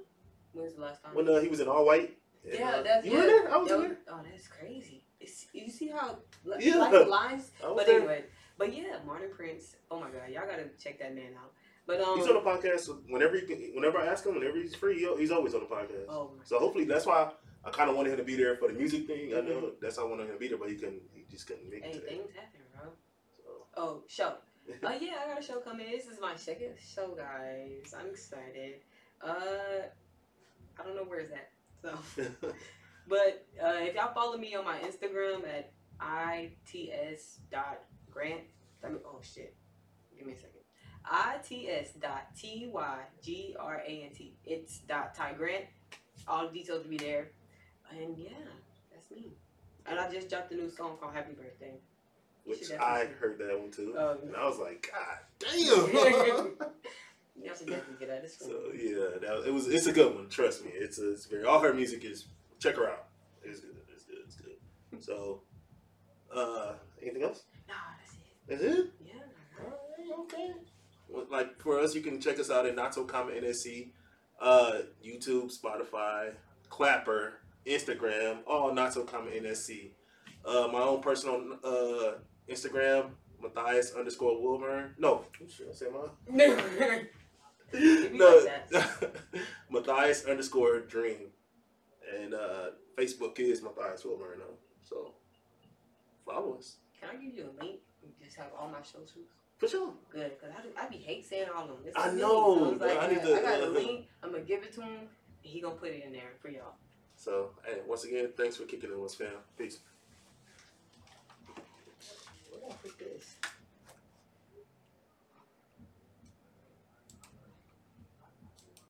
When's the last time? when uh, he was in all white? Yeah, uh, that's you yeah. were there. I was That there. Oh, that's crazy. It's, you see how li- Yeah. lines. But there. anyway, but yeah, Martin Prince. Oh my God, y'all gotta check that man out. But um, He's on the podcast so whenever he can, whenever I ask him, whenever he's free, he's always on the podcast. oh my. So hopefully that's why I kind of wanted him to be there for the music thing. I know Mhm. that's how I wanted him to be there, but he couldn't. He just couldn't make Hey, it today. things happen, bro. So. Oh, show. Uh, yeah, I got a show coming. This is my second show, guys. I'm excited. Uh, I don't know where it's at. So, but uh, if y'all follow me on my Instagram at I T S dot grant. I mean, oh shit. Give me a second. I T S dot T Y G R A N T. It's dot Ty Grant. All the details will be there. And yeah, that's me. And I just dropped a new song called Happy Birthday. You Which I definitely- heard that one too. Um, and I was like, God damn. you should definitely get that. It's cool. so yeah, that was, it was. It's a good one. Trust me. It's a, it's very. All her music is. Check her out. It's good. It's good. It's good. So, uh, anything else? Nah, that's it. That's it. Yeah. Alright, okay. Well, Like for us, you can check us out at Not So Common NSC, uh, YouTube, Spotify, Clapper, Instagram, all Not So Common NSC. Uh, my own personal uh, Instagram, Matthias underscore Wilmer. No, should I say mine? no, like Matthias underscore Dream, and uh, Facebook is Matthias Wilmer. No, so follow us Can I give you a link? and Just have all my socials. For sure. Good, cause I, do, I be hate saying all of them. It's I know, So like, I need to, I got a uh, link. I'm gonna give it to him. He gonna put it in there for y'all. So, hey, once again, thanks for kicking it with us, fam. Peace.